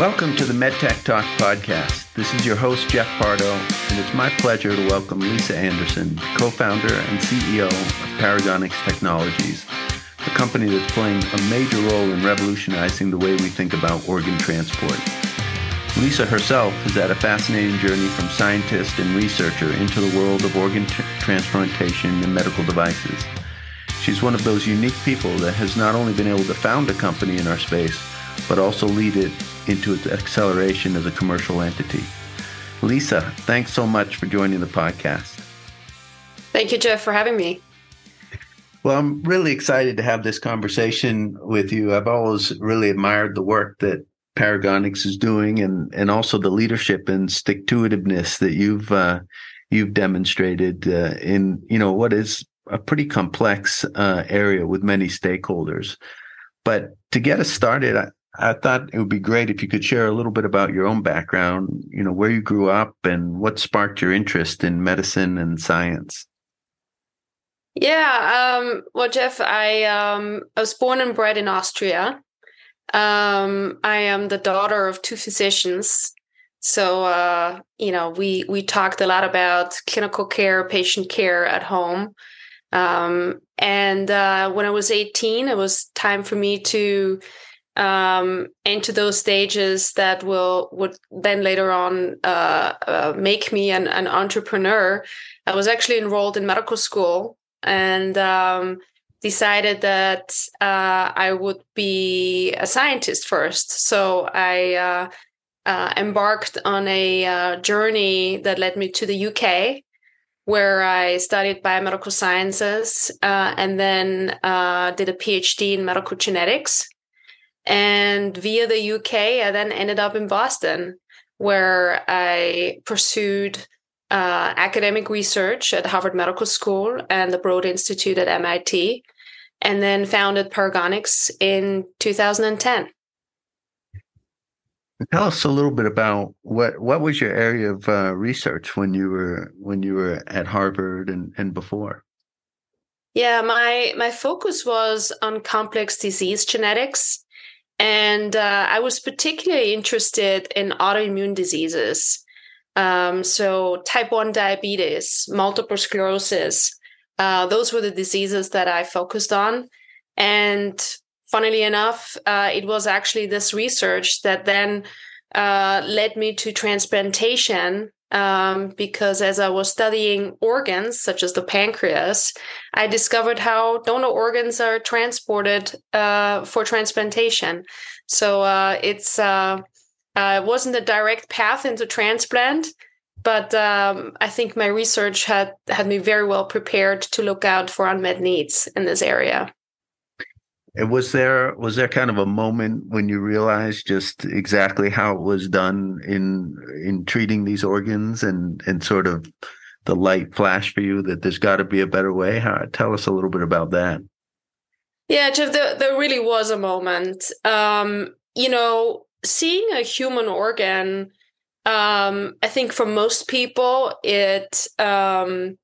Welcome to the MedTech Talk podcast. This is your host, Jeff Pardo, and it's my pleasure to welcome Lisa Anderson, co founder and CEO of Paragonix Technologies, a company that's playing a major role in revolutionizing the way we think about organ transport. Lisa herself has had a fascinating journey from scientist and researcher into the world of organ t- transplantation and medical devices. She's one of those unique people that has not only been able to found a company in our space, but also lead it into its acceleration as a commercial entity. Lisa, thanks so much for joining the podcast. Thank you, Jeff, for having me. Well, I'm really excited to have this conversation with you. I've always really admired the work that Paragonix is doing, and and also the leadership and stick to itiveness that you've uh, you've demonstrated uh, in you know what is a pretty complex uh, area with many stakeholders. But to get us started, I, thought it would be great if you could share a little bit about your own background, you know, where you grew up and what sparked your interest in medicine and science. Yeah, um, well, Jeff, I um, I was born and bred in Austria. Um, I am the daughter of two physicians, so uh, you know we we talked a lot about clinical care, patient care at home. Um, and uh, when I was 18, it was time for me to um, into those stages that will would then later on uh, uh, make me an, an, entrepreneur. I was actually enrolled in medical school and um, decided that uh, I would be a scientist first. So I uh, uh, embarked on a uh, journey that led me to the UK. Where I studied biomedical sciences and then did a PhD in medical genetics and via the UK, I then ended up in Boston, where I pursued uh, academic research at Harvard Medical School and the Broad Institute at MIT, and then founded Paragonix in 2010. Tell us a little bit about what what was your area of uh, research when you were when you were at Harvard and, and before. Yeah, my my focus was on complex disease genetics and uh, I was particularly interested in autoimmune diseases. Um, so, type 1 diabetes, multiple sclerosis, uh, those were the diseases that I focused on. And funnily enough, uh, it was actually this research that then uh, led me to transplantation um, because as I was studying organs such as the pancreas, I discovered how donor organs are transported uh, for transplantation. So uh, it's uh, uh, it wasn't a direct path into transplant, but um, I think my research had had me very well prepared to look out for unmet needs in this area. And was there was there kind of a moment when you realized just exactly how it was done in in treating these organs and and sort of the light flash for you that there's got to be a better way? How, tell us a little bit about that. Yeah, Jeff, there, there really was a moment. Um, you know, seeing a human organ, um, I think for most people, it um,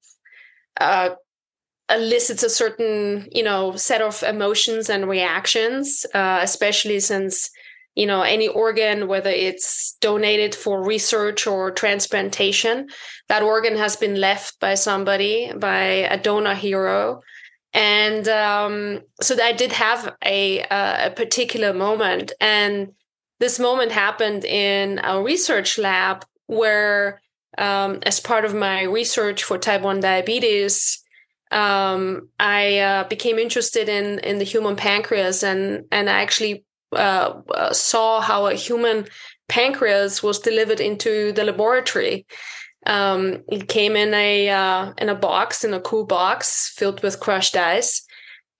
uh, elicits a certain you know set of emotions and reactions uh, especially since you know any organ whether it's donated for research or transplantation that organ has been left by somebody by a donor hero. And um, so i did have a, a particular moment. And this moment happened in a research lab where um, as part of my research for type 1 diabetes um, I uh, became interested in in the human pancreas and and I actually uh, uh, saw how a human pancreas was delivered into the laboratory. Um, it came in a uh, in a box in a cool box filled with crushed ice,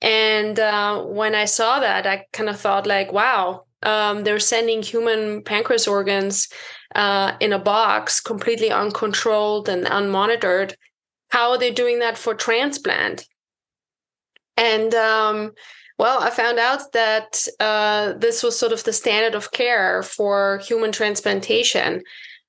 and uh, when I saw that, I kind of thought like, wow, um, they're sending human pancreas organs uh, in a box, completely uncontrolled and unmonitored how are they doing that for transplant? And um, well, I found out that uh, this was sort of the standard of care for human transplantation.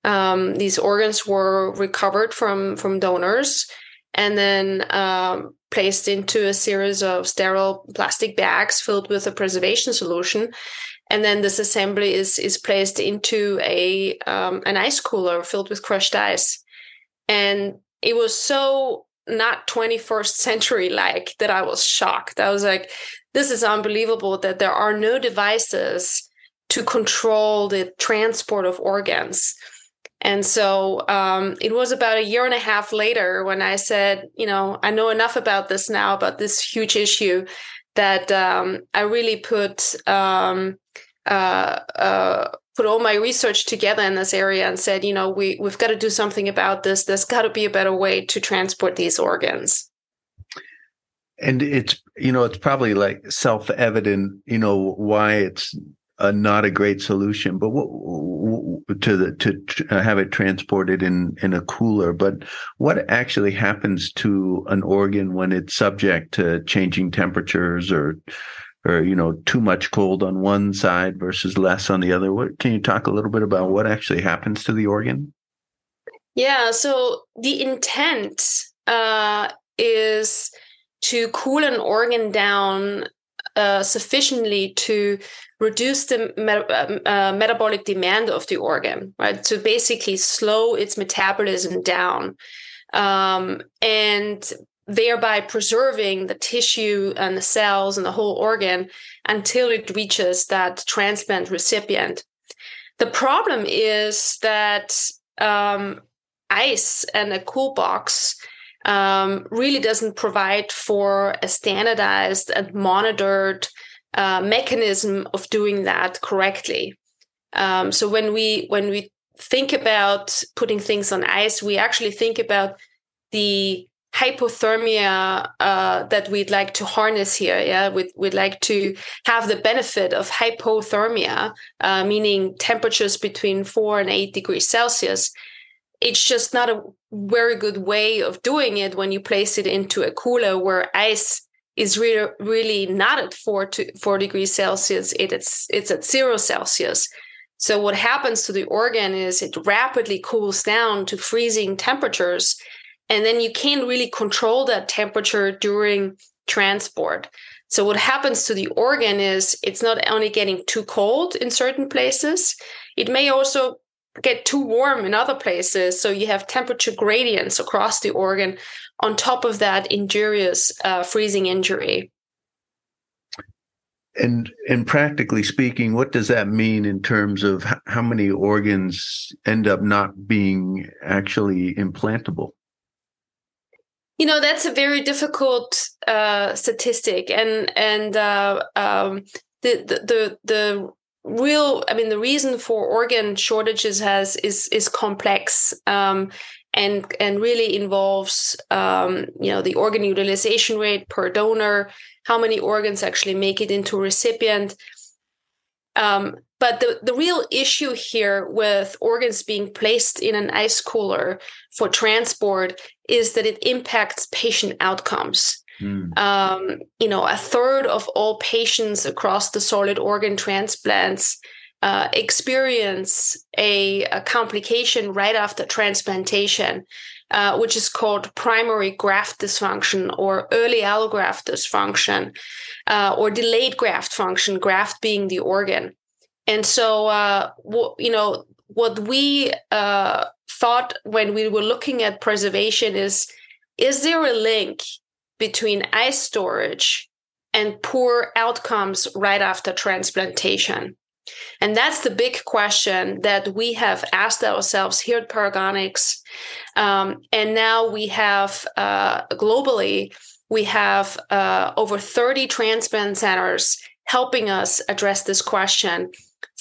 Um, these organs were recovered from from donors, and then um, placed into a series of sterile plastic bags filled with a preservation solution. And then this assembly is is placed into a um, an ice cooler filled with crushed ice. And it was so not 21st century like that I was shocked. I was like, this is unbelievable that there are no devices to control the transport of organs. And so um, it was about a year and a half later when I said, you know, I know enough about this now, about this huge issue, that um, I really put um, uh, uh, put all my research together in this area and said, you know, we we've got to do something about this. There's got to be a better way to transport these organs. And it's you know it's probably like self evident, you know, why it's not a great solution, but what, to the to uh, have it transported in in a cooler. But what actually happens to an organ when it's subject to changing temperatures or or you know too much cold on one side versus less on the other. What can you talk a little bit about what actually happens to the organ? Yeah so the intent uh, is to cool an organ down uh, sufficiently to reduce the um, uh, metabolic demand of the organ right? To basically slow its metabolism down. Um, and thereby preserving the tissue and the cells and the whole organ until it reaches that transplant recipient. The problem is that um, ice and a cool box um, really doesn't provide for a standardized and monitored uh, mechanism of doing that correctly. Um, so when we when we think about putting things on ice, we actually think about the hypothermia uh, that we'd like to harness here. Yeah, we'd, we'd like to have the benefit of hypothermia, uh, meaning temperatures between four and eight degrees Celsius. It's just not a very good way of doing it when you place it into a cooler where ice is really really not at four to four degrees Celsius. It, it's it's at zero Celsius. So what happens to the organ is it rapidly cools down to freezing temperatures and then you can't really control that temperature during transport. So what happens to the organ is it's not only getting too cold in certain places, it may also get too warm in other places. So you have temperature gradients across the organ on top of that injurious uh, freezing injury. And and practically speaking, what does that mean in terms of how many organs end up not being actually implantable? You know that's a very difficult uh, statistic and and uh, um, the, the the the real i mean the reason for organ shortages has is is complex um, and and really involves um, you know the organ utilization rate per donor how many organs actually make it into recipient. Um, but the, the real issue here with organs being placed in an ice cooler for transport is that it impacts patient outcomes. Mm. Um, you know, a third of all patients across the solid organ transplants uh, experience a, a, complication right after transplantation, uh, which is called primary graft dysfunction or early allograft dysfunction uh, or delayed graft function, graft being the organ. And so, uh, you know, what we uh, thought when we were looking at preservation is is there a link between ice storage and poor outcomes right after transplantation? And that's the big question that we have asked ourselves here at Paragonix. Um, and now we have uh, globally, we have uh, over 30 transplant centers helping us address this question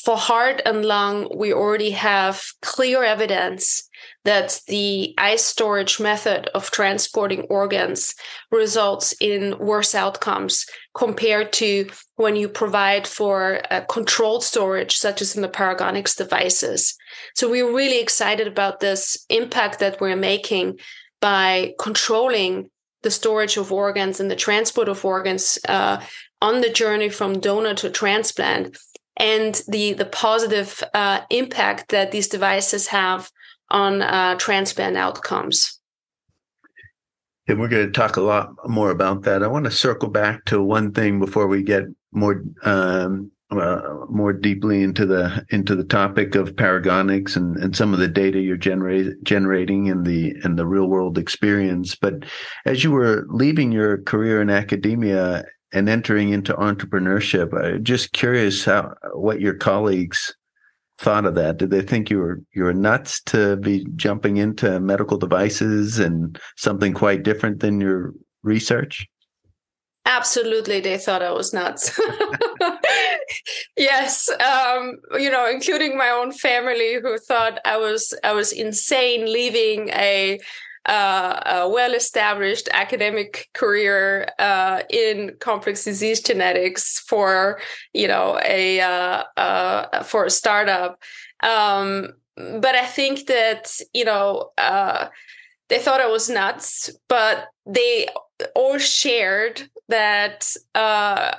for heart and lung, we already have clear evidence that the ice storage method of transporting organs results in worse outcomes compared to when you provide for controlled storage, such as in the Paragonix devices. So we're really excited about this impact that we're making by controlling the storage of organs and the transport of organs uh, on the journey from donor to transplant and the the positive uh, impact that these devices have on uh, transplant outcomes. And we're going to talk a lot more about that. I want to circle back to one thing before we get more um, uh, more deeply into the into the topic of Paragonix and, and some of the data you're generate, generating in the in the real world experience. But as you were leaving your career in academia and entering into entrepreneurship, I'm just curious how what your colleagues thought of that? Did they think you were you were nuts to be jumping into medical devices and something quite different than your research? Absolutely, they thought I was nuts. yes, um, you know, including my own family, who thought I was I was insane leaving a uh, a well-established academic career uh, in complex disease genetics for you know a uh, uh for a startup. Um, but I think that you know uh, they thought I was nuts, but they all shared that uh,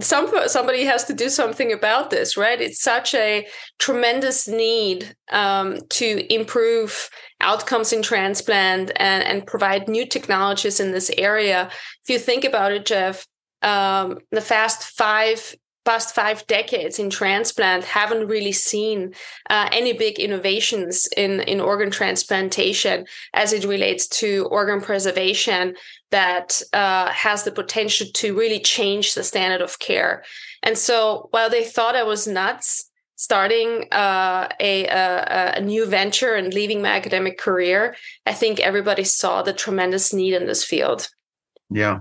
some somebody has to do something about this, right? It's such a tremendous need um, to improve outcomes in transplant and and provide new technologies in this area. If you think about it, Jeff, um, the fast five past five decades in transplant haven't really seen uh, any big innovations in, in organ transplantation as it relates to organ preservation that uh, has the potential to really change the standard of care. And so while they thought I was nuts, starting uh, a, a, a, new venture and leaving my academic career, I think everybody saw the tremendous need in this field. Yeah.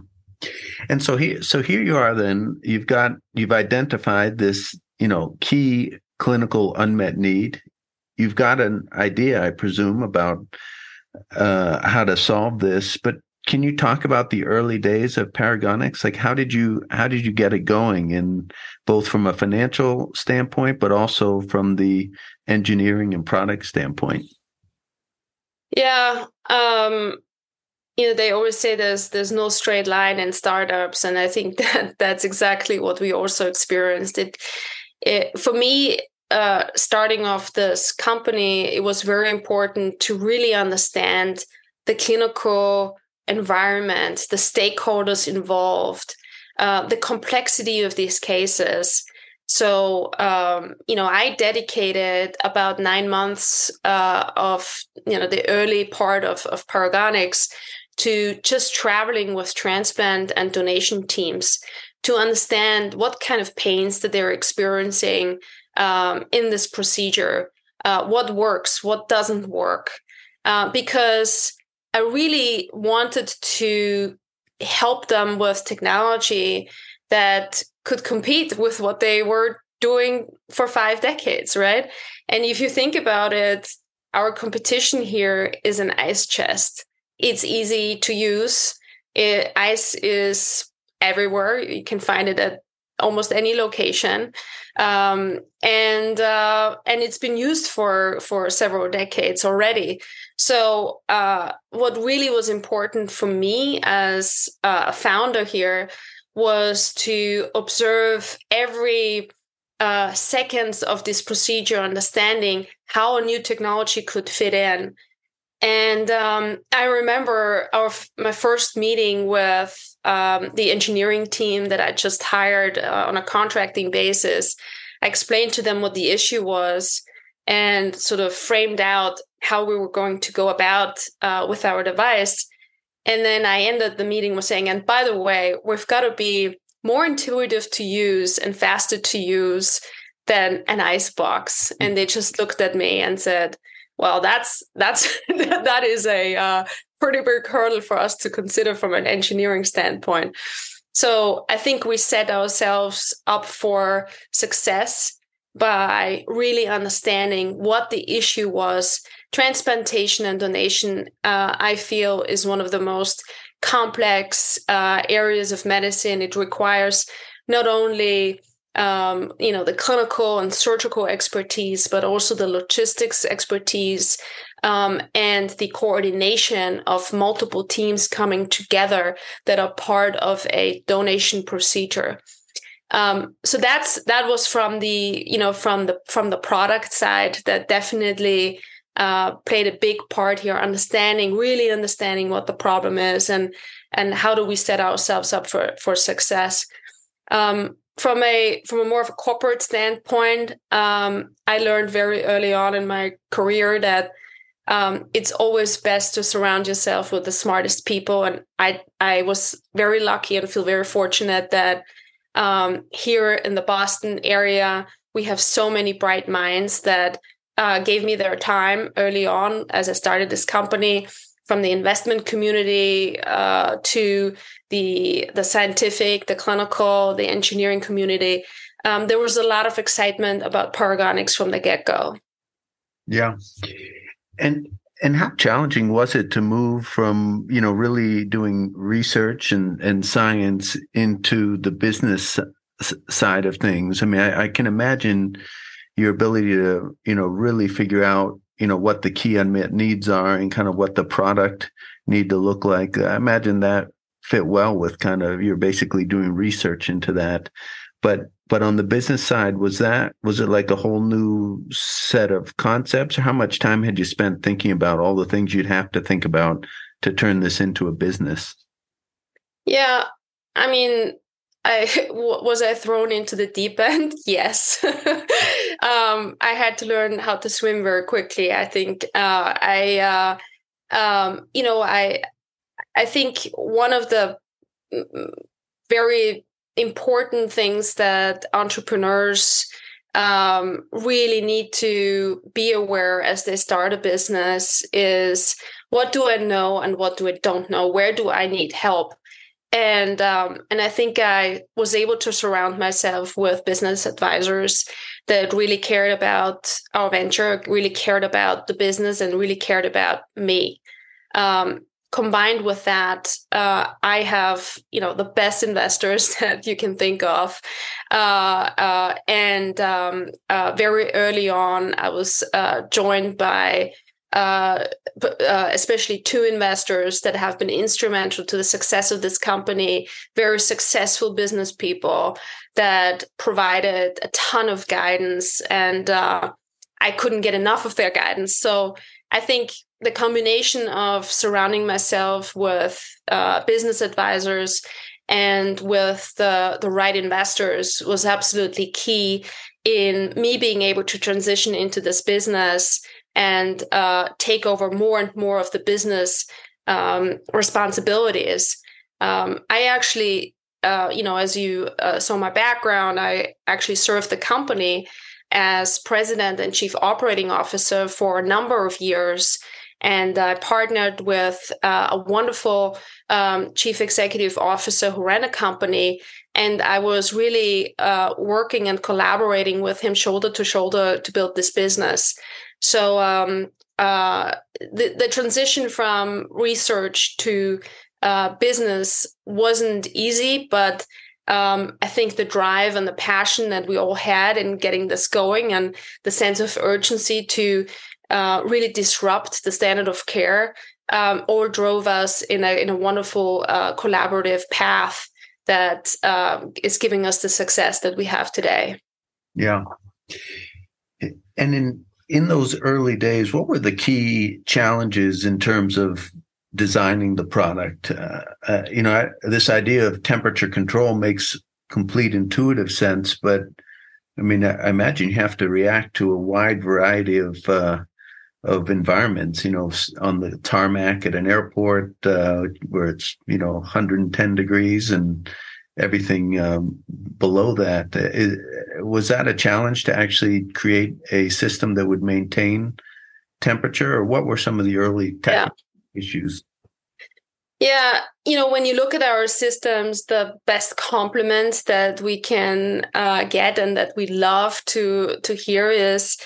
And so here, so here you are. Then you've got you've identified this, you know, key clinical unmet need. You've got an idea, I presume, about uh, how to solve this. But can you talk about the early days of Paragonix? Like, how did you how did you get it going, and both from a financial standpoint, but also from the engineering and product standpoint? Yeah, um, you know they always say there's there's no straight line in startups and i think that that's exactly what we also experienced. It, it for me uh, starting off this company it was very important to really understand the clinical environment the stakeholders involved uh, the complexity of these cases. So um, you know i dedicated about nine months uh, of you know the early part of, of Paragonix to just traveling with transplant and donation teams to understand what kind of pains that they're experiencing um, in this procedure, uh, what works, what doesn't work, uh, because I really wanted to help them with technology that could compete with what they were doing for five decades, right? And if you think about it, our competition here is an ice chest. It's easy to use. It, ice is everywhere. You can find it at almost any location, um, and uh, and it's been used for for several decades already. So uh, what really was important for me as a founder here was to observe every uh, seconds of this procedure, understanding how a new technology could fit in and um, I remember our my first meeting with um, the engineering team that I just hired uh, on a contracting basis. I explained to them what the issue was and sort of framed out how we were going to go about uh, with our device. And then I ended the meeting with saying, and by the way, we've got to be more intuitive to use and faster to use than an ice box. And they just looked at me and said, well, that's that's that is a uh, pretty big hurdle for us to consider from an engineering standpoint. So I think we set ourselves up for success by really understanding what the issue was. Transplantation and donation, uh, I feel, is one of the most complex uh, areas of medicine. It requires not only um, you know the clinical and surgical expertise, but also the logistics expertise um, and the coordination of multiple teams coming together that are part of a donation procedure. Um, so that's that was from the you know from the from the product side that definitely uh, played a big part here, understanding, really understanding what the problem is and and how do we set ourselves up for for success. Um, from a from a more of a corporate standpoint, um, I learned very early on in my career that um, it's always best to surround yourself with the smartest people. And I I was very lucky and feel very fortunate that um, here in the Boston area we have so many bright minds that uh, gave me their time early on as I started this company. From the investment community uh, to the the scientific, the clinical, the engineering community, um, there was a lot of excitement about Paragonix from the get go. Yeah, and and how challenging was it to move from you know really doing research and and science into the business side of things? I mean, I, I can imagine your ability to you know really figure out you know what the key unmet needs are and kind of what the product need to look like. I imagine that fit well with kind of you're basically doing research into that. But but on the business side, was that was it like a whole new set of concepts, or how much time had you spent thinking about all the things you'd have to think about to turn this into a business? Yeah, I mean, I was I thrown into the deep end. Yes, um, I had to learn how to swim very quickly. I think uh, I, uh, um, you know, I, I think one of the very important things that entrepreneurs um, really need to be aware as they start a business is what do I know and what do I don't know? Where do I need help? And um, and I think I was able to surround myself with business advisors that really cared about our venture, really cared about the business, and really cared about me. Um, combined with that, uh, I have you know the best investors that you can think of, uh, uh, and um, uh, very early on, I was uh, joined by. Uh, especially two investors that have been instrumental to the success of this company, very successful business people that provided a ton of guidance, and I couldn't get enough of their guidance. So I think the combination of surrounding myself with uh, business advisors and with the, the right investors was absolutely key in me being able to transition into this business and uh, take over more and more of the business um, responsibilities. Um, I actually, uh, you know, as you uh, saw my background, I actually served the company as president and chief operating officer for a number of years and I partnered with uh, a wonderful um, chief executive officer who ran a company. And I was really uh, working and collaborating with him shoulder to shoulder to build this business. So um, uh, the, the transition from research to uh, business wasn't easy, but um, I think the drive and the passion that we all had in getting this going and the sense of urgency to uh, really disrupt the standard of care um, all drove us in a, in a wonderful uh, collaborative path that uh, is giving us the success that we have today. Yeah. And in in those early days, what were the key challenges in terms of designing the product? Uh, uh, you know, this idea of temperature control makes complete intuitive sense, but I mean, I, imagine you have to react to a wide variety of uh, of environments, you know, on the tarmac at an airport uh, where it's, you know, 110 degrees and everything um, below that. Uh, was that a challenge to actually create a system that would maintain temperature, or what were some of the early tech yeah. issues? Yeah, you know, when you look at our systems, the best compliments that we can uh, get and that we love to to hear is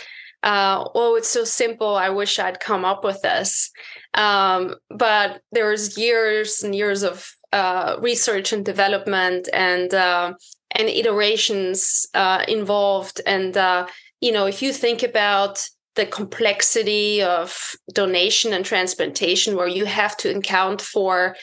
uh, oh, it's so simple. I wish I'd come up with this. Um, but there's years and years of uh, research and development and uh, and iterations uh, involved. And uh, you know, if you think about the complexity of donation and transplantation, where you have to account for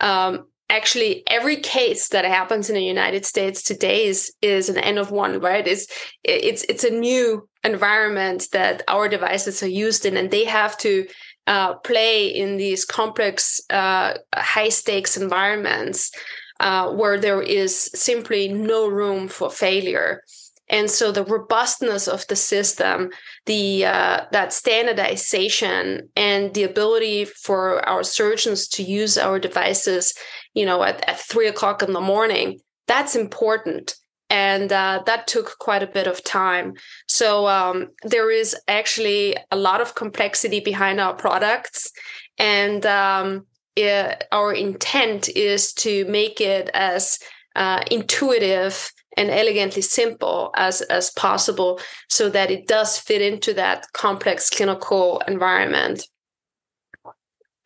um, actually every case that happens in the United States today is is an N of one, right? Is it's it's a new environment that our devices are used in, and they have to uh, play in these complex, uh, high stakes environments uh, where there is simply no room for failure. And so the robustness of the system, the uh, that standardization, and the ability for our surgeons to use our devices, you know, at, at three o'clock in the morning, that's important and uh, that took quite a bit of time. So um, there is actually a lot of complexity behind our products, and um, it, our intent is to make it as uh, intuitive and elegantly simple as as possible, so that it does fit into that complex clinical environment.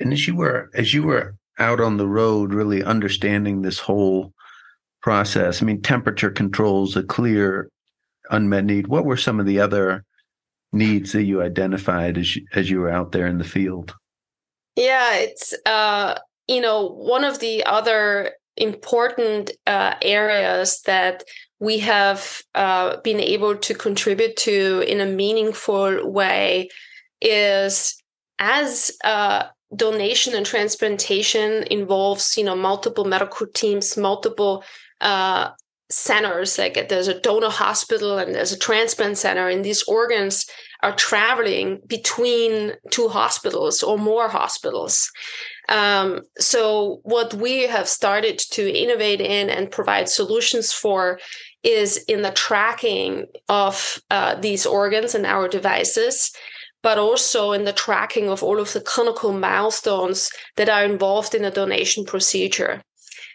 And as you were as you were out on the road, really understanding this whole process? I mean, temperature controls a clear unmet need. What were some of the other needs that you identified as you, as you were out there in the field? Yeah, it's uh, you know one of the other important uh, areas that we have uh, been able to contribute to in a meaningful way is as uh, donation and transplantation involves you know multiple medical teams multiple uh, centers like there's a donor hospital and there's a transplant center and these organs are traveling between two hospitals or more hospitals. Um, so what we have started to innovate in and provide solutions for is in the tracking of uh, these organs and our devices but also in the tracking of all of the clinical milestones that are involved in a donation procedure.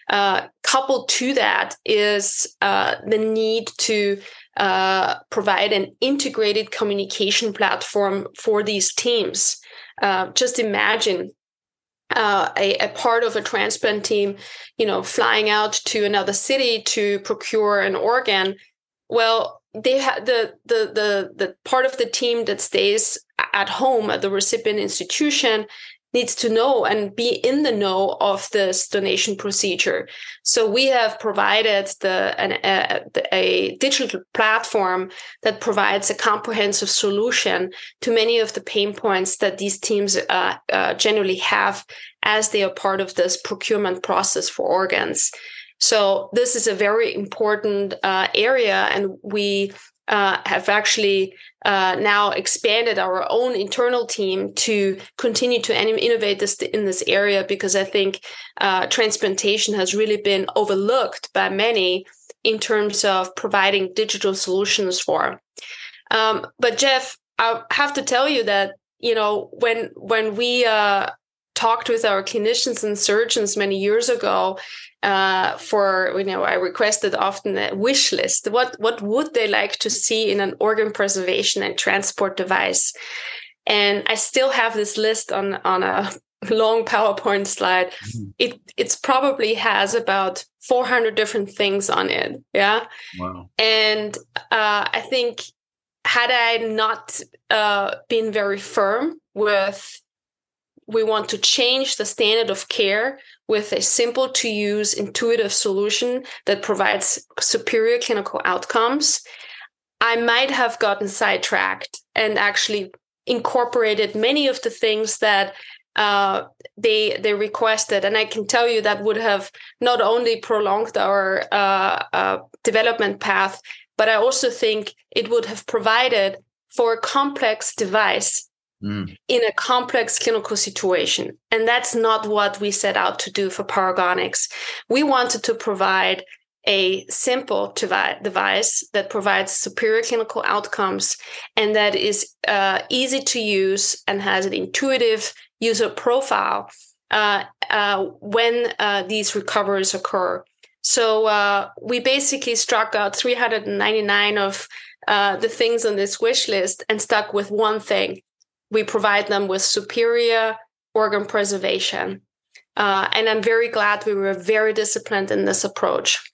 Uh, coupled to that is uh, the need to uh, provide an integrated communication platform for these teams. Uh, just imagine uh, a, a, part of a transplant team, you know, flying out to another city to procure an organ. Well, they have the, the the the part of the team that stays at home at the recipient institution needs to know and be in the know of this donation procedure. So we have provided the an, a, a, digital platform that provides a comprehensive solution to many of the pain points that these teams uh, uh, generally have as they are part of this procurement process for organs. So this is a very important uh, area, and we uh, have actually uh, now expanded our own internal team to continue to innovate this in this area because I think uh, transplantation has really been overlooked by many in terms of providing digital solutions for. Um, but Jeff, I have to tell you that you know when when we uh, talked with our clinicians and surgeons many years ago uh, for you know I requested often a wish list. What what would they like to see in an organ preservation and transport device? And I still have this list on on a long PowerPoint slide. Mm-hmm. It it's probably has about 400 different things on it. Yeah. Wow. And uh, I think had I not uh, been very firm with we want to change the standard of care with a simple to use intuitive solution that provides superior clinical outcomes. I might have gotten sidetracked and actually incorporated many of the things that uh, they they requested, and I can tell you that would have not only prolonged our uh, uh, development path, but I also think it would have provided for a complex device mm. in a complex clinical situation. And that's not what we set out to do for Paragonix. We wanted to provide a simple device that provides superior clinical outcomes and that is uh, easy to use and has an intuitive user profile uh, uh, when uh, these recoveries occur. So uh, we basically struck out 399 of uh, the things on this wish list and stuck with one thing we provide them with superior organ preservation. Uh, and I'm very glad we were very disciplined in this approach.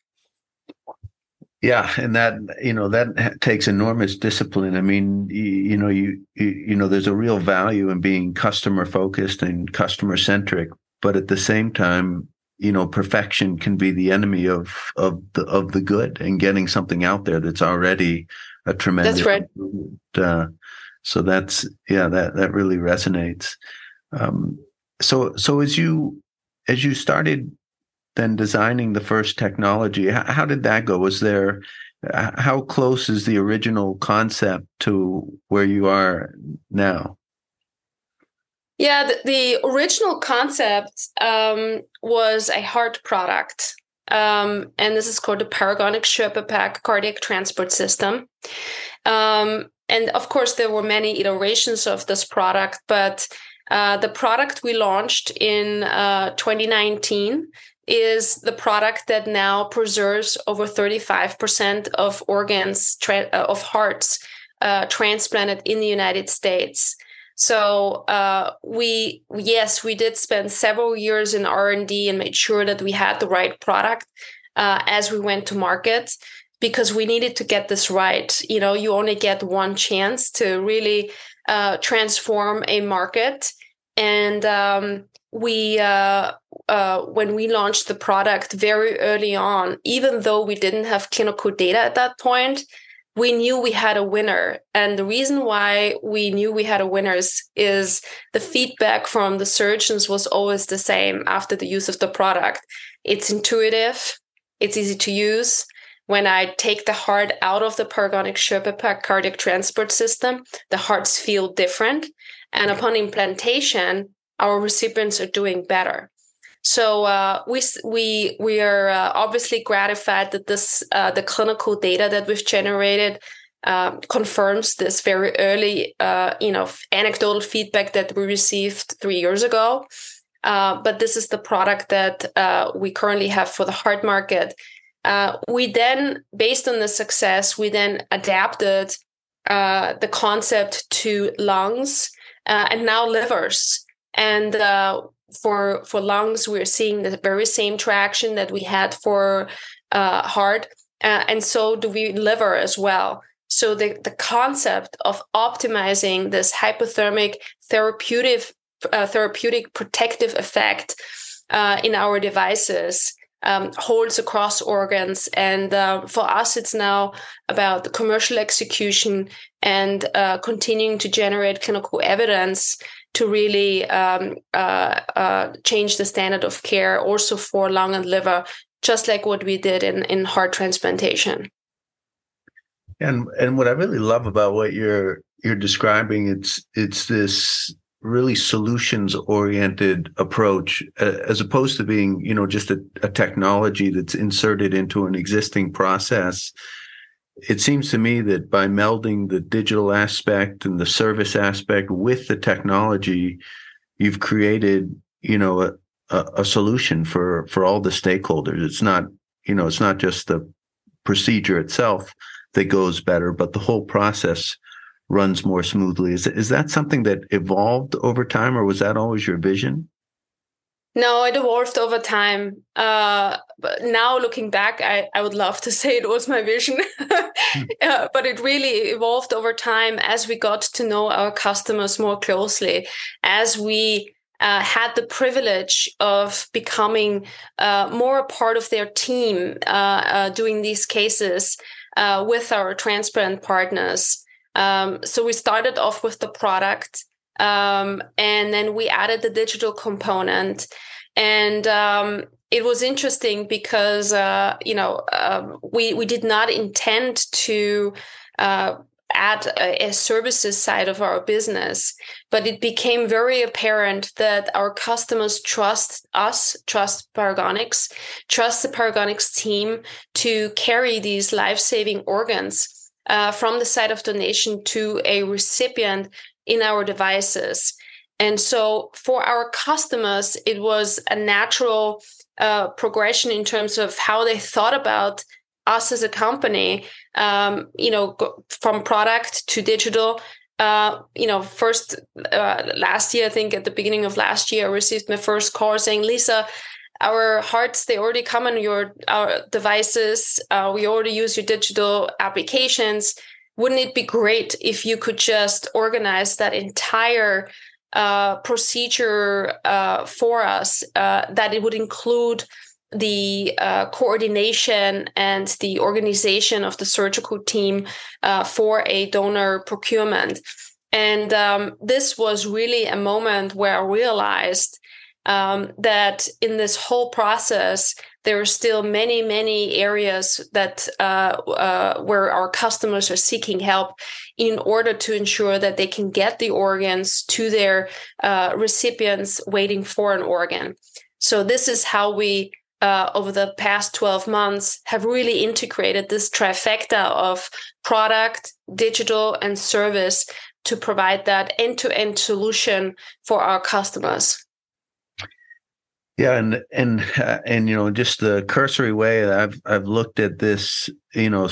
Yeah, and that you know that takes enormous discipline. I mean, you, you know, you, you you know, there's a real value in being customer focused and customer centric, but at the same time, you know, perfection can be the enemy of of the of the good and getting something out there that's already a tremendous. That's right. Uh, so that's yeah, that that really resonates. Um, so so as you as you started then designing the first technology, how, how did that go? Was there how close is the original concept to where you are now? Yeah, the, the original concept um, was a heart product. Um, and this is called the Paragonix SherpaPak cardiac transport system. Um, and of course, there were many iterations of this product, but uh, the product we launched in uh, 2019 is the product that now preserves over 35% of organs tra- uh, of hearts uh, transplanted in the United States. So uh, we yes, we did spend several years in R and D and made sure that we had the right product uh, as we went to market because we needed to get this right. You know, you only get one chance to really uh, transform a market, and um, we uh, uh, when we launched the product very early on, even though we didn't have clinical data at that point, we knew we had a winner. And the reason why we knew we had a winner is, is the feedback from the surgeons was always the same after the use of the product. It's intuitive, it's easy to use. When I take the heart out of the Paragonix Sherpa cardiac transport system, the hearts feel different. And upon implantation, our recipients are doing better. So uh, we we we are uh, obviously gratified that this uh, the clinical data that we've generated um, confirms this very early uh, you know anecdotal feedback that we received three years ago. Uh, but this is the product that uh, we currently have for the heart market. We then, based on the success, we then adapted the concept to lungs and now livers. And for for lungs, we're seeing the very same traction that we had for uh, heart, uh, and so do we liver as well. So the the concept of optimizing this hypothermic therapeutic uh, therapeutic protective effect uh, in our devices um, holds across organs. And uh, for us, it's now about the commercial execution and uh, continuing to generate clinical evidence to really um, uh, uh, change the standard of care also for lung and liver, just like what we did in, in heart transplantation. And and what I really love about what you're you're describing, it's it's this really solutions oriented approach uh, as opposed to being you know just a, a technology that's inserted into an existing process it seems to me that by melding the digital aspect and the service aspect with the technology, you've created, you know, a, a, solution for for all the stakeholders. It's not, you know, it's not just the procedure itself that goes better, but the whole process runs more smoothly. Is is that something that evolved over time, or was that always your vision? No, it evolved over time. Uh, but now looking back, I, I would love to say it was my vision, mm. uh, but it really evolved over time as we got to know our customers more closely, as we uh, had the privilege of becoming uh, more a part of their team uh, uh, doing these cases uh, with our transparent partners. Um, so we started off with the product. Um, and then we added the digital component. And um, it was interesting because uh, you know um, we we did not intend to uh, add a, a, services side of our business, but it became very apparent that our customers trust us, trust Paragonix trust the Paragonix team to carry these life saving organs uh, from the site of donation to a recipient in our devices. And so for our customers, it was a natural uh, progression in terms of how they thought about us as a company, um, you know, from product to digital. Uh, you know, first uh, last year, I think at the beginning of last year, I received my first call saying, Lisa, our hearts they already come on your our devices. Uh, we already use your digital applications wouldn't it be great if you could just organize that entire uh, procedure uh, for us uh, that it would include the uh, coordination and the organization of the surgical team uh, for a donor procurement. And um, this was really a moment where I realized um, that in this whole process, there are still many, many areas that uh, uh, where our customers are seeking help in order to ensure that they can get the organs to their uh, recipients waiting for an organ. So this is how we. Uh, over the past 12 months, have really integrated this trifecta of product, digital, and service to provide that end to end solution for our customers. Yeah, and and and you know, just the cursory way I've I've looked at this, you know,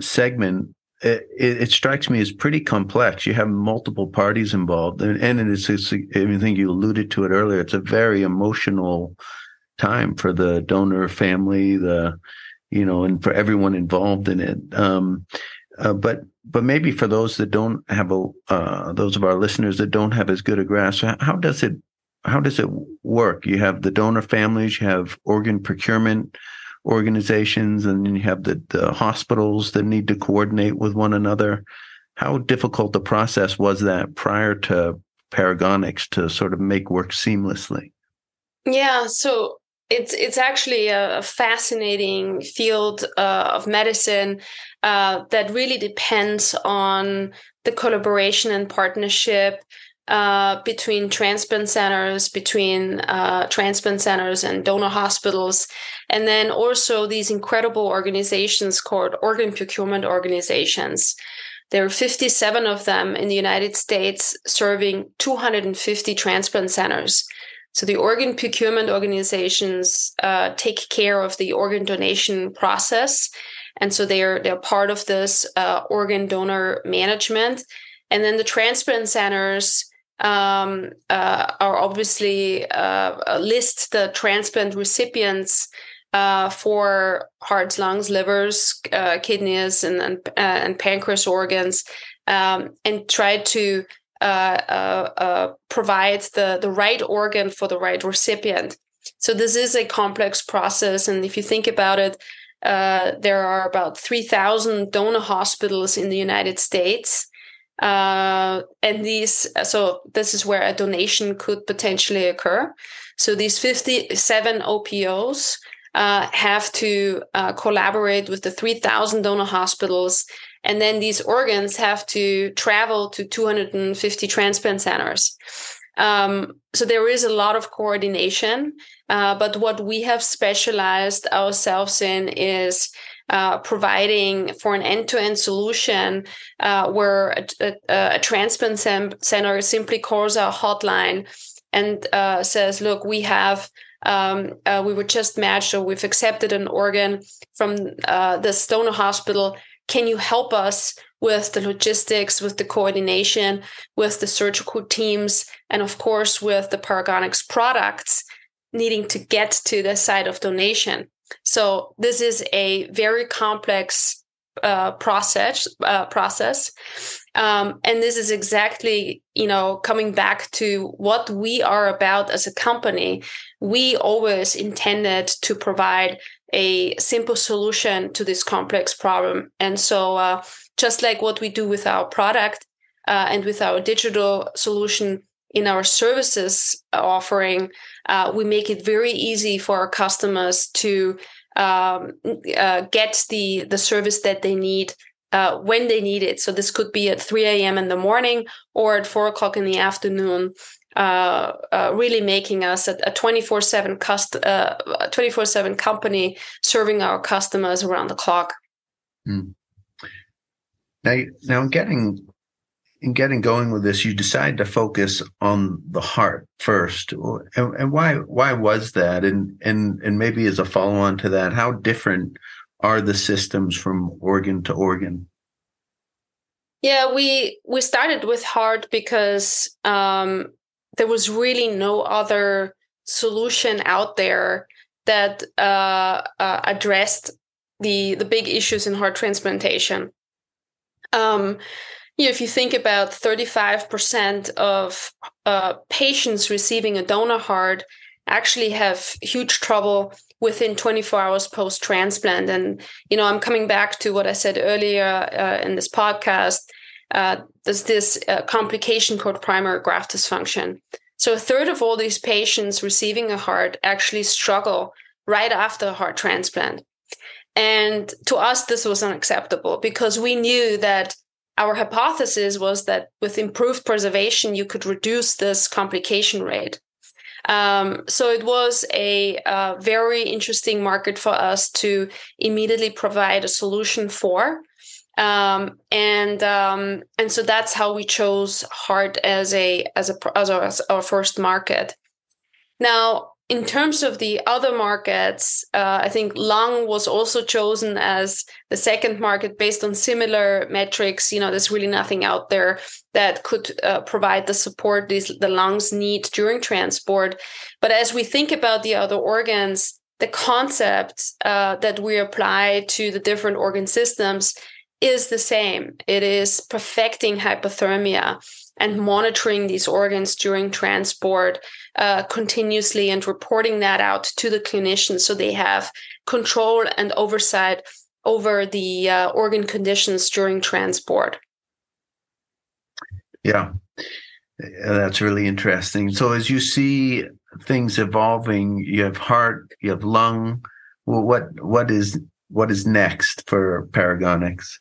segment. It, it, strikes me as pretty complex. You have multiple parties involved, and, and it's, it's. I think you alluded to it earlier. It's a very emotional time for the donor family, the you know, and for everyone involved in it. Um, uh, but but maybe for those that don't have a uh, those of our listeners that don't have as good a grasp, how does it how does it work? You have the donor families, you have organ procurement organizations, and then you have the, the hospitals that need to coordinate with one another. How difficult the process was that prior to Paragonix to sort of make work seamlessly? Yeah, so it's it's actually a fascinating field uh, of medicine uh, that really depends on the collaboration and partnership uh, between transplant centers, between uh, transplant centers and donor hospitals, and then also these incredible organizations called organ procurement organizations. There are 57 of them in the United States serving 250 transplant centers. So the organ procurement organizations uh, take care of the organ donation process, and so they're they're part of this uh, organ donor management. And then the transplant centers um, uh, are obviously uh, list the transplant recipients uh, for hearts, lungs, livers, uh, kidneys, and and, uh, and, pancreas organs, um, and try to uh, provide the the right organ for the right recipient. So this is a complex process, and if you think about it, there are about three thousand donor hospitals in the United States. Uh, and these, so this is where a donation could potentially occur. So these 57 OPOs uh, have to uh, collaborate with the 3,000 donor hospitals. And then these organs have to travel to 250 transplant centers. Um, so there is a lot of coordination. Uh, but what we have specialized ourselves in is uh, providing for an end-to-end solution uh, where a, a, a, transplant center simply calls our hotline and uh, says, "Look, we have." Um, uh, we were just matched, or we've accepted an organ from uh, the donor hospital. Can you help us with the logistics, with the coordination, with the surgical teams, and of course with the Paragonix products needing to get to the site of donation? So this is a very complex uh, process. Uh, process, um, and this is exactly you know coming back to what we are about as a company. We always intended to provide a simple solution to this complex problem, and so uh, just like what we do with our product uh, and with our digital solution in our services offering, uh, we make it very easy for our customers to um, uh, get the the service that they need uh, when they need it. So this could be at 3 a.m. in the morning or at 4 o'clock in the afternoon. Uh, uh really making us a 24 7 cust- 24 7 company serving our customers around the clock. Mm. Now, now getting in getting going with this, you decided to focus on the heart first, and, and why? Why was that? And and and maybe as a follow on to that, how different are the systems from organ to organ? Yeah, we we started with heart because um, there was really no other solution out there that uh, uh, addressed the the big issues in heart transplantation. Um, you know, if you think about 35% of uh, patients receiving a donor heart actually have huge trouble within 24 hours post transplant. And, you know, I'm coming back to what I said earlier uh, in this podcast. Uh, there's this uh, complication called primary graft dysfunction. So a third of all these patients receiving a heart actually struggle right after a heart transplant. And to us, this was unacceptable because we knew that our hypothesis was that with improved preservation, you could reduce this complication rate. Um, so it was a, a, very interesting market for us to immediately provide a solution for. Um, and um, and so that's how we chose heart as a as a as our, as our first market. Now, in terms of the other markets, uh, I think lung was also chosen as the second market based on similar metrics. You know, there's really nothing out there that could uh, provide the support these the lungs need during transport. But as we think about the other organs, the concept uh, that we apply to the different organ systems is the same. It is perfecting hypothermia and monitoring these organs during transport uh, continuously and reporting that out to the clinicians so they have control and oversight over the uh, organ conditions during transport. Yeah, that's really interesting. So, as you see things evolving, you have heart, you have lung. Well, what what is what is next for Paragonix?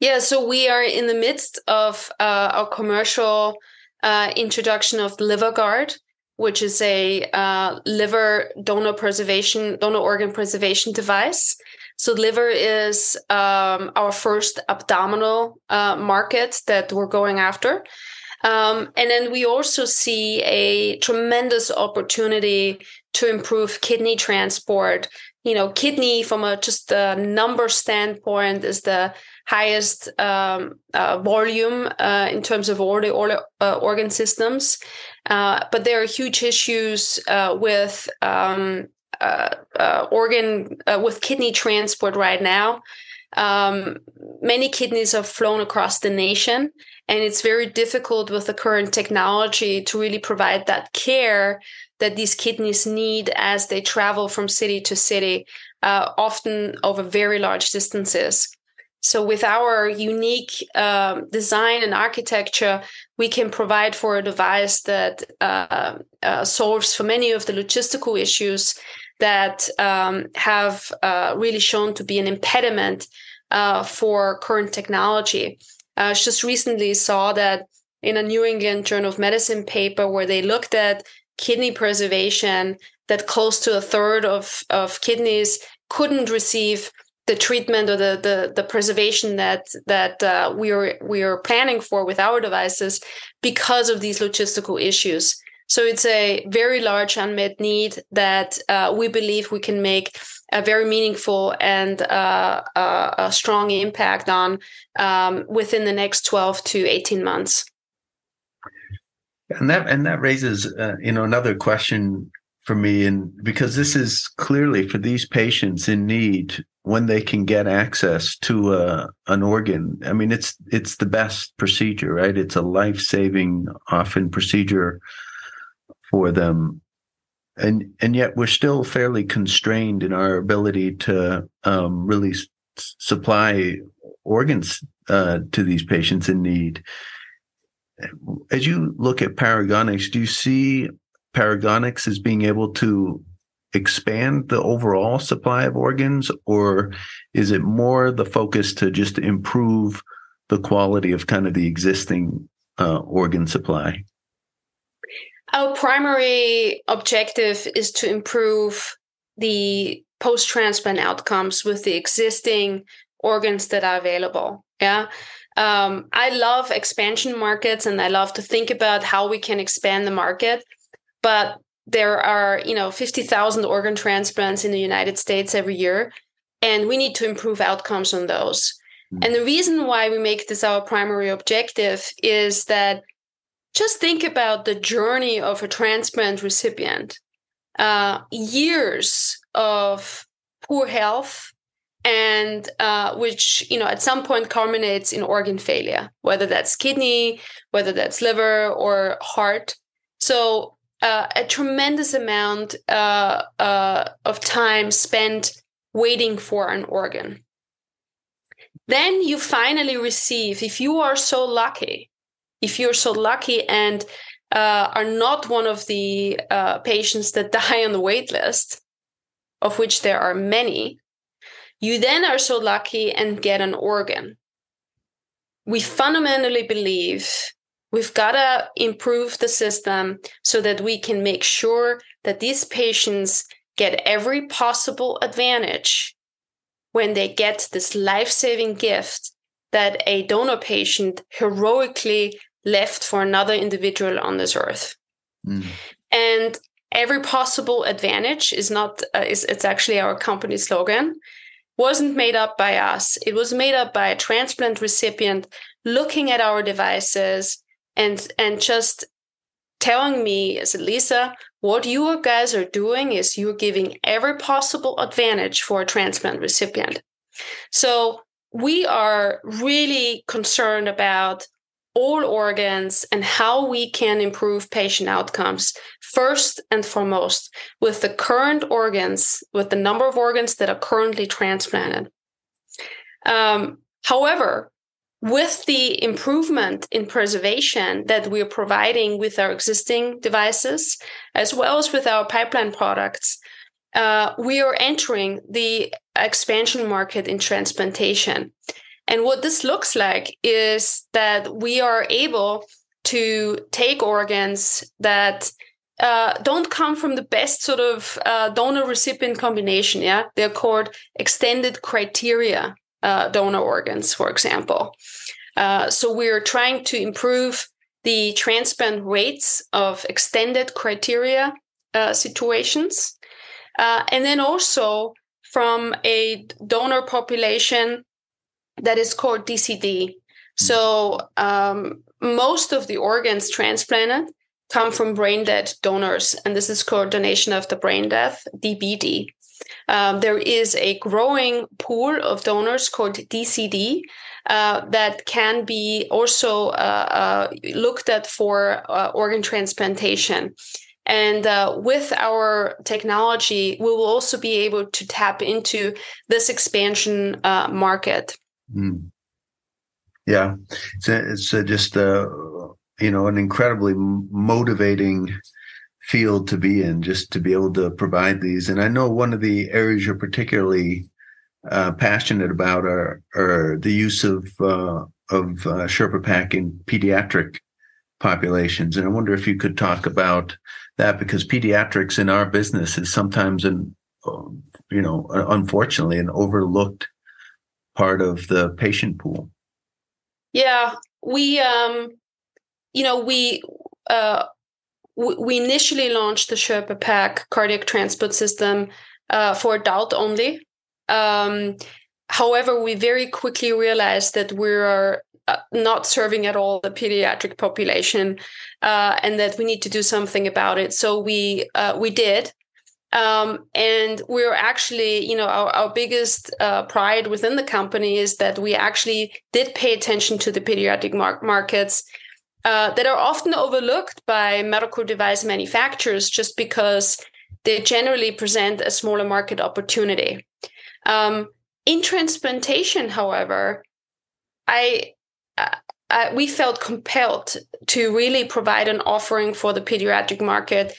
Yeah, so we are in the midst of uh, our commercial uh, introduction of LiverGuard, which is a uh, liver donor preservation, donor organ preservation device. So liver is um, our first abdominal uh, market that we're going after. Um, and then we also see a tremendous opportunity to improve kidney transport. You know, kidney from a just a number standpoint is the highest um, uh, volume uh, in terms of all the uh, organ systems. Uh, but there are huge issues uh, with um, uh, organ with kidney transport right now. Um, many kidneys have flown across the nation, and it's very difficult with the current technology to really provide that care that these kidneys need as they travel from city to city, often over very large distances. So, with our unique um, design and architecture, we can provide for a device that uh, uh, solves for many of the logistical issues that um, have uh, really shown to be an impediment uh, for current technology. I just recently saw that in a New England Journal of Medicine paper where they looked at kidney preservation, that close to a third of, of kidneys couldn't receive the treatment or the the, the preservation that that uh, we are we are planning for with our devices because of these logistical issues. So it's a very large unmet need that uh, we believe we can make a very meaningful and uh, uh a strong impact on um, within the next 12 to 18 months. And that and that raises uh, you know another question for me and because this is clearly for these patients in need when they can get access to a, an organ. I mean it's it's the best procedure right? It's a life-saving often procedure for them and and yet we're still fairly constrained in our ability to um, really s- supply organs uh, to these patients in need as you look at Paragonix, do you see Paragonix as being able to expand the overall supply of organs, or is it more the focus to just improve the quality of kind of the existing uh, organ supply? Our primary objective is to improve the post transplant outcomes with the existing organs that are available. Yeah. Um, I love expansion markets and I love to think about how we can expand the market. But there are, you know, 50,000 organ transplants in the United States every year, and we need to improve outcomes on those. Mm-hmm. And the reason why we make this our primary objective is that just think about the journey of a transplant recipient. Uh, years of poor health and uh, which you know at some point culminates in organ failure whether that's kidney whether that's liver or heart so uh, a tremendous amount uh, uh, of time spent waiting for an organ. Then you finally receive, if you are so lucky, if you're so lucky and uh, are not one of the uh, patients that die on the wait list, of which there are many, you then are so lucky and get an organ. We fundamentally believe we've got to improve the system so that we can make sure that these patients get every possible advantage when they get this life saving gift that a donor patient heroically left for another individual on this earth. Mm. And every possible advantage is not uh, is it's actually our company slogan wasn't made up by us it was made up by a transplant recipient looking at our devices and and just telling me as lisa what you guys are doing is you're giving every possible advantage for a transplant recipient so we are really concerned about all organs and how we can improve patient outcomes first and foremost with the current organs with the number of organs that are currently transplanted. Um, however with the improvement in preservation that we're providing with our existing devices as well as with our pipeline products uh, we are entering the expansion market in transplantation and what this looks like is that we are able to take organs that uh, don't come from the best sort of uh, donor recipient combination. Yeah, they're called extended criteria uh, donor organs, for example. Uh, so we're trying to improve the transplant rates of extended criteria uh, situations, uh, and then also from a donor population that is called DCD. Hmm. So um, most of the organs transplanted come from brain dead donors, and this is called donation after brain death (DBD). Um, there is a growing pool of donors called DCD uh, that can be also uh, uh, looked at for uh, organ transplantation. And uh, with our technology, we will also be able to tap into this expansion uh, market. Mm. Yeah, it's a, it's a just a, you know an incredibly motivating field to be in, just to be able to provide these. And I know one of the areas you're particularly uh, passionate about are, are the use of uh, of uh, SherpaPak in pediatric populations. And I wonder if you could talk about that because pediatrics in our business is sometimes an you know unfortunately an overlooked part of the patient pool? Yeah, we um you know, we uh we initially launched the SherpaPak cardiac transport system uh, for adult only. Um, however, we very quickly realized that we are uh, not serving at all the pediatric population, uh, and that we need to do something about it. So we uh, we did, um, and we're actually, you know, our, our biggest uh, pride within the company is that we actually did pay attention to the pediatric mar- markets uh, that are often overlooked by medical device manufacturers just because they generally present a smaller market opportunity. Um, in transplantation, however, I, uh, I, we felt compelled to really provide an offering for the pediatric market.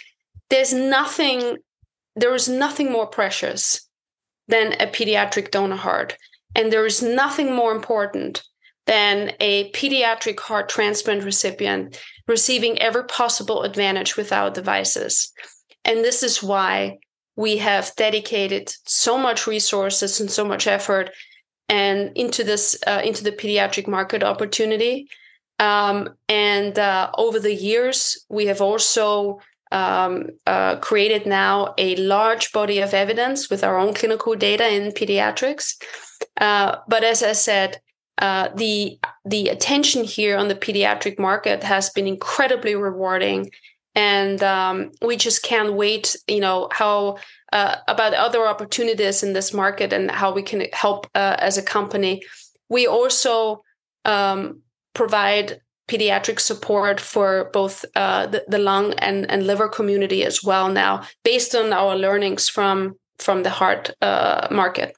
There's nothing there is nothing more precious than a pediatric donor heart. And there is nothing more important than a pediatric heart transplant recipient receiving every possible advantage with our devices. And this is why we have dedicated so much resources and so much effort and into this uh, into the pediatric market opportunity. Um, and uh, over the years, we have also um, uh, created now a large body of evidence with our own clinical data in pediatrics. Uh, but as I said, uh, the the attention here on the pediatric market has been incredibly rewarding, and um, we just can't wait. You know how uh, about other opportunities in this market and how we can help uh, as a company. We also um, provide pediatric support for both uh, the, the lung and, and liver community as well now, based on our learnings from from the heart uh, market.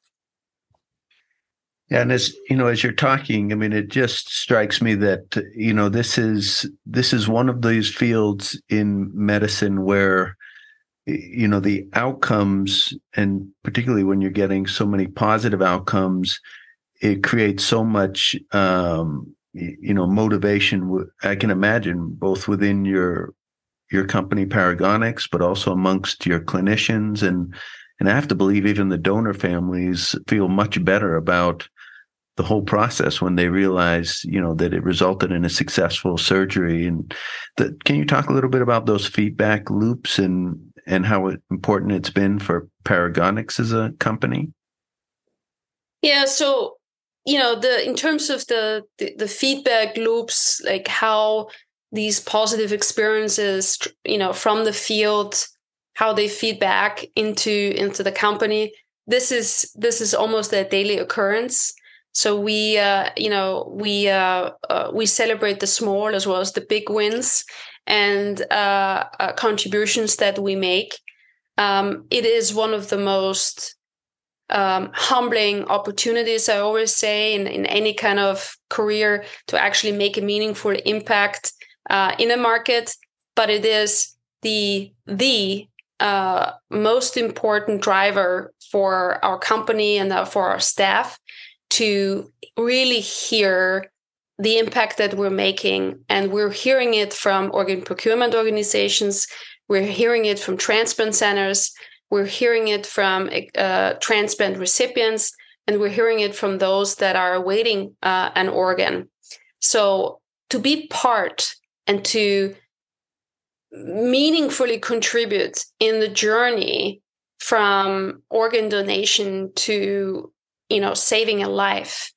Yeah, and as you know, as you're talking, I mean, it just strikes me that you know this is this is one of these fields in medicine where you know the outcomes, and particularly when you're getting so many positive outcomes, it creates so much um, you know motivation. I can imagine both within your your company Paragonix but also amongst your clinicians and and I have to believe even the donor families feel much better about the whole process when they realize, you know, that it resulted in a successful surgery. And that can you talk a little bit about those feedback loops and and how important it's been for Paragonix as a company? Yeah, so you know, the in terms of the, the, the feedback loops, like how these positive experiences, you know, from the field how they feed back into into the company this is this is almost a daily occurrence. So we uh, you know we uh, uh, we celebrate the small as well as the big wins and uh, uh, contributions that we make. Um, it is one of the most um, humbling opportunities i always say in, in any kind of career to actually make a meaningful impact uh, in a market. But it is the the uh, most important driver for our company and uh, for our staff to really hear the impact that we're making. And we're hearing it from organ procurement organizations, we're hearing it from transplant centers, we're hearing it from uh, transplant recipients, and we're hearing it from those that are awaiting uh, an organ. So to be part and to meaningfully contribute in the journey from organ donation to you know saving a life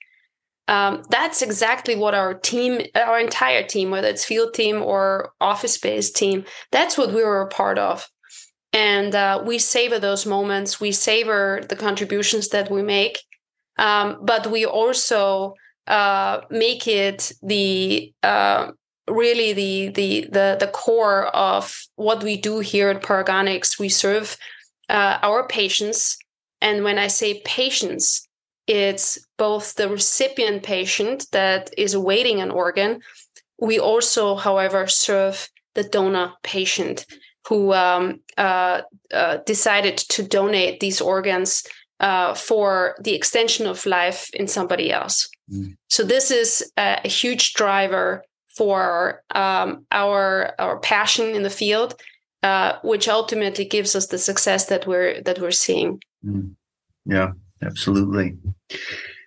um, that's exactly what our team our entire team whether it's field team or office based team that's what we were a part of and uh, we savor those moments we savor the contributions that we make um, but we also uh, make it the uh, really the the the the core of what we do here at Paragonix. We serve uh, our patients, and when I say patients, it's both the recipient patient that is awaiting an organ. We also, however, serve the donor patient who um, uh, uh, decided to donate these organs uh, for the extension of life in somebody else. Mm. So this is a, a huge driver for um, our our passion in the field, uh, which ultimately gives us the success that we're that we're seeing. Mm. Yeah, absolutely.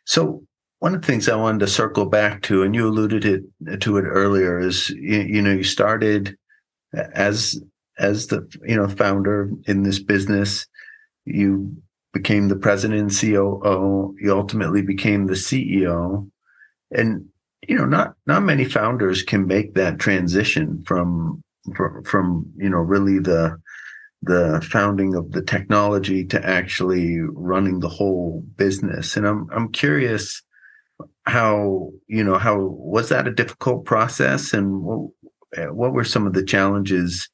So one of the things I wanted to circle back to, and you alluded it, to it earlier, is you, you know you started as as the you know founder in this business. You became the president and COO. You ultimately became the CEO, and you know not not many founders can make that transition from from, from you know really the the founding of the technology to actually running the whole business and i'm i'm curious how you know how was that a difficult process and what, what were some of the challenges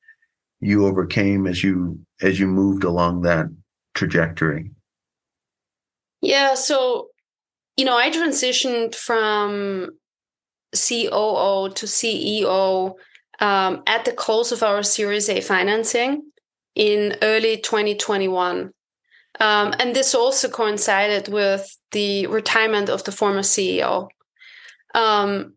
you overcame as you as you moved along that trajectory yeah so you know i transitioned from COO to CEO um, at the close of our Series A financing in early 2021. Um, and this also coincided with the retirement of the former CEO. Um,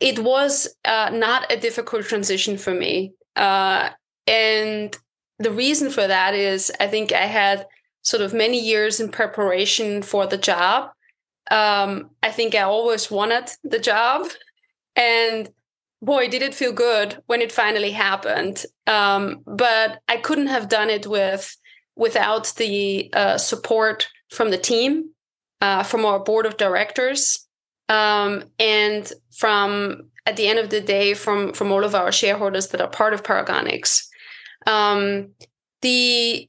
it was uh, not a difficult transition for me. Uh, and the reason for that is I think I had sort of many years in preparation for the job um, I think I always wanted the job. And boy, did it feel good when it finally happened. Um, but I couldn't have done it with without the uh, support from the team, uh, from our board of directors, um, and from at the end of the day from from all of our shareholders that are part of Paragonix. Um, the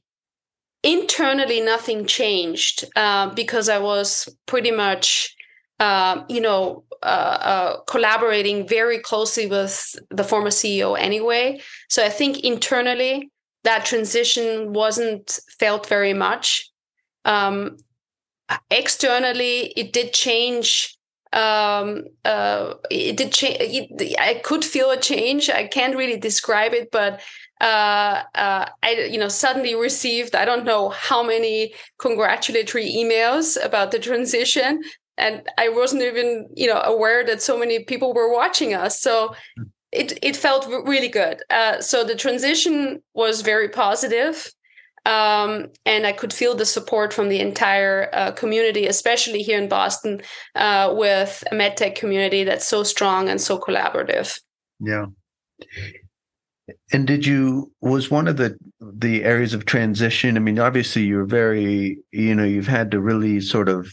internally nothing changed uh, because i was pretty much uh, you know, uh, uh, collaborating very closely with the former CEO anyway. So I think internally that transition wasn't felt very much. Um, externally, it did change. Um, uh, it did change. I could feel a change. I can't really describe it, but uh, uh, I, you know, suddenly received I don't know how many congratulatory emails about the transition, and I wasn't even, you know, aware that so many people were watching us. So it it felt really good. Uh, so the transition was very positive. Um, and I could feel the support from the entire uh, community, especially here in Boston, uh, with a medtech community that's so strong and so collaborative. Yeah. And did you was one of the the areas of transition? I mean, obviously you're very, you know, you've had to really sort of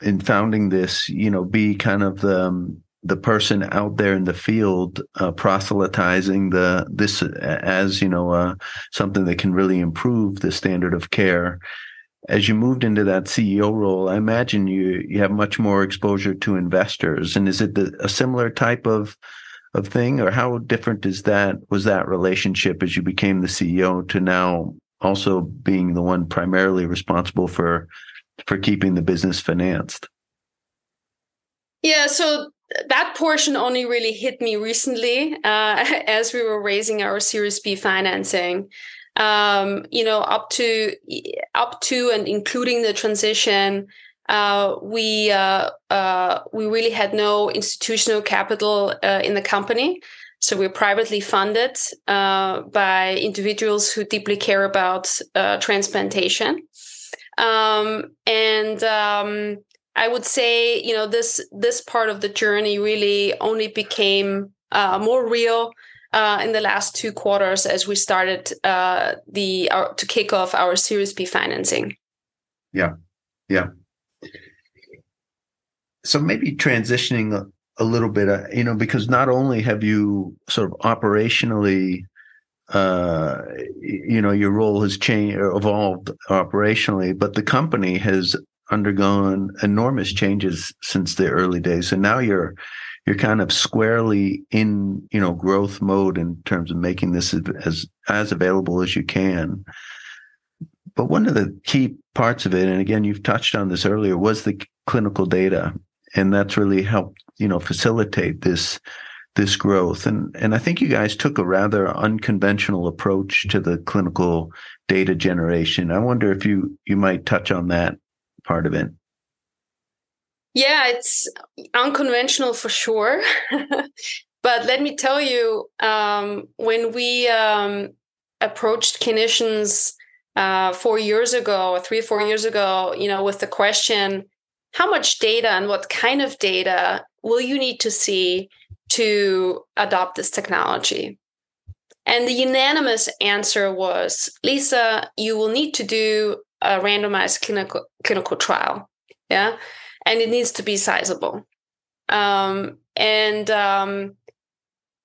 in founding this, you know, be kind of the um, the person out there in the field uh, proselytizing the this as you know uh, something that can really improve the standard of care. As you moved into that CEO role, I imagine you you have much more exposure to investors. And is it the, a similar type of of thing, or how different is that? Was that relationship as you became the CEO to now also being the one primarily responsible for for keeping the business financed? Yeah, so that portion only really hit me recently uh, as we were raising our Series B financing. Um, you know, up to up to and including the transition, uh, we uh, uh we really had no institutional capital uh, in the company. So we're privately funded uh, by individuals who deeply care about transplantation. Um, and um, I would say, you know, this this part of the journey really only became uh, more real uh, in the last two quarters as we started uh, the our, to kick off our Series B financing. Yeah, yeah. So maybe transitioning a, a little bit, uh, you know, because not only have you sort of operationally uh, you know, your role has changed, evolved operationally, but the company has undergone enormous mm-hmm. changes since the early days. And now you're, you're kind of squarely in, you know, growth mode in terms of making this as, as available as you can. But one of the key parts of it, and again, you've touched on this earlier, was the clinical data. And that's really helped, you know, facilitate this this growth. And and I think you guys took a rather unconventional approach to the clinical data generation. I wonder if you you might touch on that part of it. Yeah, it's unconventional for sure. but let me tell you, um, when we um, approached clinicians uh, four years ago, three, four years ago, you know, with the question, how much data and what kind of data will you need to see to adopt this technology? And the unanimous answer was Lisa, you will need to do a randomized clinical clinical trial. Yeah. And it needs to be sizable. Um, and um,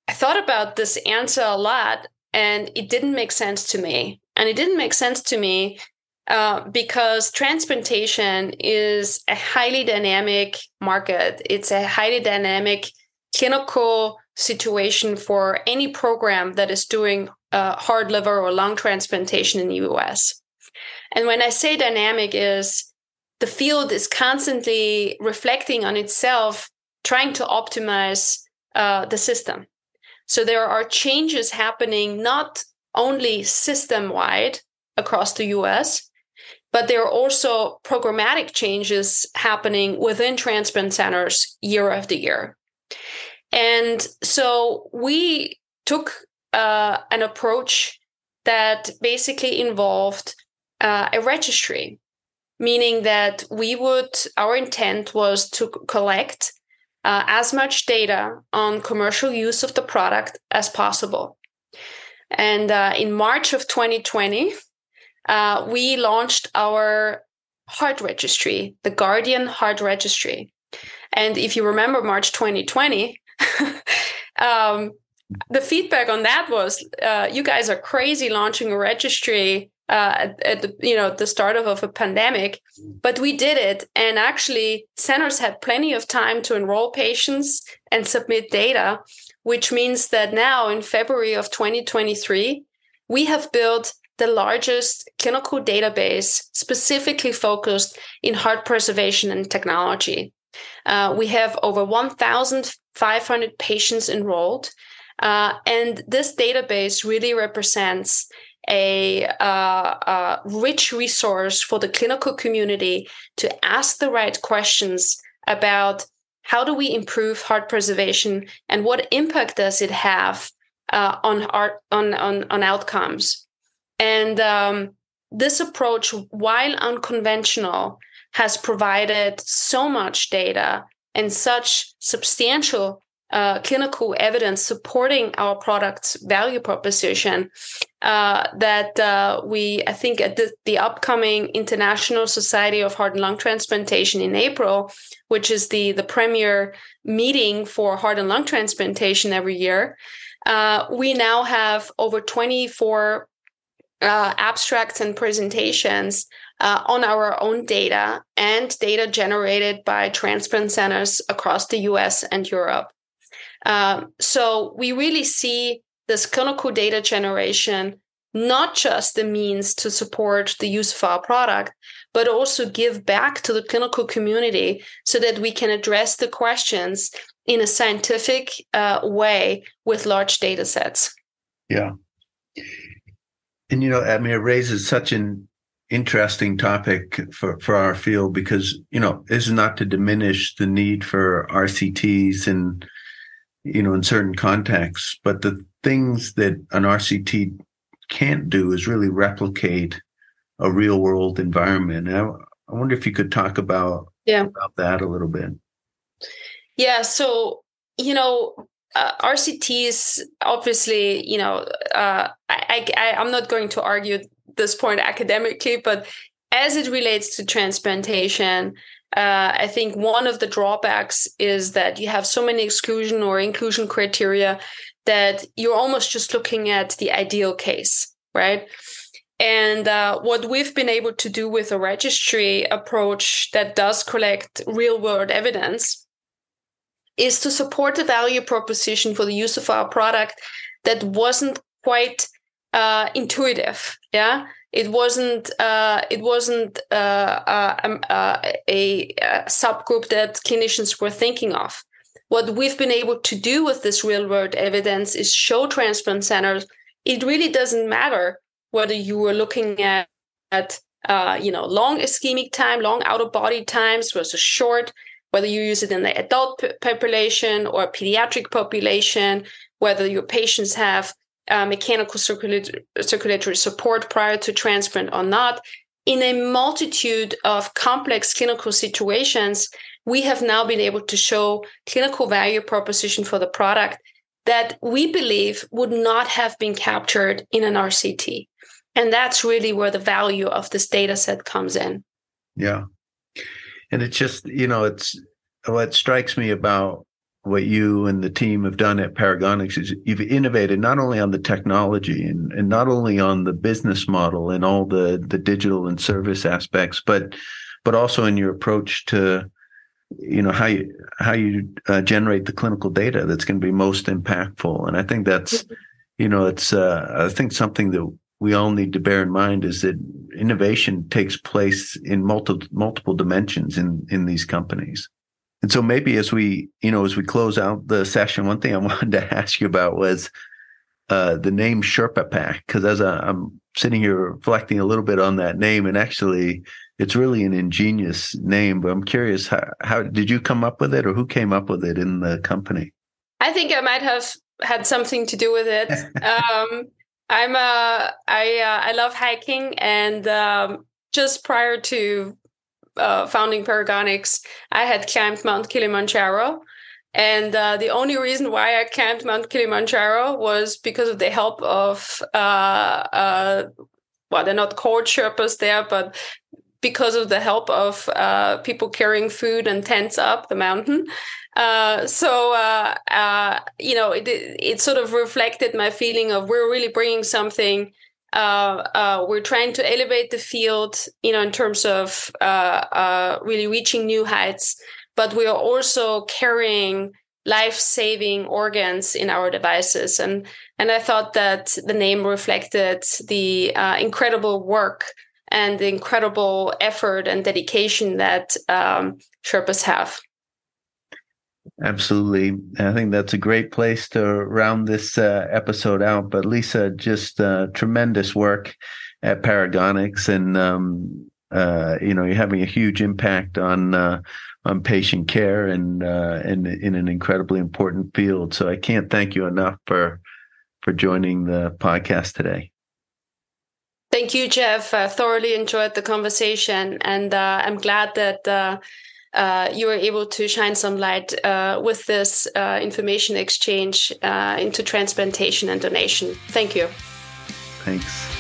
I thought about this answer a lot, and it didn't make sense to me. And it didn't make sense to me uh, because transplantation is a highly dynamic market. It's a highly dynamic clinical situation for any program that is doing uh, heart, liver, or lung transplantation in the US. And when I say dynamic, is the field is constantly reflecting on itself, trying to optimize uh, the system. So there are changes happening not only system wide across the US, but there are also programmatic changes happening within transplant centers year after year. And so we took uh, an approach that basically involved uh, a registry, meaning that we would, our intent was to collect uh, as much data on commercial use of the product as possible. And uh, in March of 2020, uh, we launched our heart registry, the Guardian Heart Registry. And if you remember March 2020, um, the feedback on that was uh, you guys are crazy launching a registry uh, at, the you know the start of, of a pandemic, but we did it, and actually centers had plenty of time to enroll patients and submit data, which means that now in February of 2023, we have built the largest clinical database specifically focused in heart preservation and technology. Uh, we have over 1,500 patients enrolled. Uh, and this database really represents a, uh, a, rich resource for the clinical community to ask the right questions about how do we improve heart preservation and what impact does it have uh, on heart on, on on outcomes. And um, this approach while unconventional has provided so much data and such substantial uh, clinical evidence supporting our product's value proposition uh, that uh, we, I think, at the, the, upcoming International Society of Heart and Lung Transplantation in April, which is the the premier meeting for heart and lung transplantation every year, uh, we now have over 24 uh, abstracts and presentations uh, on our own data and data generated by transplant centers across the US and Europe. Um, so we really see this clinical data generation not just the means to support the use of our product, but also give back to the clinical community so that we can address the questions in a scientific uh, way with large data sets. Yeah. And, you know, I mean, it raises such an interesting topic for, for our field because, you know, this is not to diminish the need for RCTs and, you know, in certain contexts, but the things that an RCT can't do is really replicate a real world environment. And I, I wonder if you could talk about, yeah. about that a little bit. Yeah. So, you know, uh, RCTs, obviously, you know, uh, I, I, I'm not going to argue this point academically, but as it relates to transplantation, uh, I think one of the drawbacks is that you have so many exclusion or inclusion criteria that you're almost just looking at the ideal case, right? And uh, what we've been able to do with a registry approach that does collect real world evidence is to support the value proposition for the use of our product that wasn't quite uh, intuitive. Yeah, it wasn't. Uh, it wasn't uh, uh um, uh a, a, subgroup that clinicians were thinking of. What we've been able to do with this real world evidence is show transplant centers it really doesn't matter whether you were looking at, at uh, you know long ischemic time, long out of body times versus short whether you use it in the adult population or pediatric population, whether your patients have uh, mechanical circulatory, circulatory support prior to transplant or not. In a multitude of complex clinical situations, we have now been able to show clinical value proposition for the product that we believe would not have been captured in an RCT. And that's really where the value of this data set comes in. Yeah and it's just you know it's what strikes me about what you and the team have done at Paragonix is you've innovated not only on the technology and, and not only on the business model and all the the digital and service aspects, but but also in your approach to you know how you how you uh, generate the clinical data that's going to be most impactful. And I think that's you know it's uh, I think something that we all need to bear in mind is that innovation takes place in multiple multiple dimensions in in these companies. And so maybe as we, you know, as we close out the session, one thing I wanted to ask you about was uh, the name SherpaPak, because as I, am sitting here reflecting a little bit on that name, and actually, it's really an ingenious name. But I'm curious, how, how did you come up with it, or who came up with it in the company? I think I might have had something to do with it. um, I'm uh I uh, I love hiking and um, just prior to uh, founding Paragonix, I had climbed Mount Kilimanjaro. And uh, the only reason why I climbed Mount Kilimanjaro was because of the help of, uh, uh, well, they're not called Sherpas there, but because of the help of uh, people carrying food and tents up the mountain. Uh, so uh, uh, you know, it, it sort of reflected my feeling of we're really bringing something uh, uh, we're trying to elevate the field, you know, in terms of uh, uh, really reaching new heights. But we are also carrying life-saving organs in our devices, and and I thought that the name reflected the uh, incredible work and the incredible effort and dedication that um, Sherpas have. Absolutely. I think that's a great place to round this uh, episode out. But Lisa, just uh, tremendous work at Paragonix. and um, uh, you know you're having a huge impact on uh, on patient care and uh, and in an incredibly important field. So I can't thank you enough for for joining the podcast today. Thank you, Jeff. I thoroughly enjoyed the conversation, and uh, I'm glad that uh, you were able to shine some light uh, with this uh, information exchange uh, into transplantation and donation. Thank you. Thanks.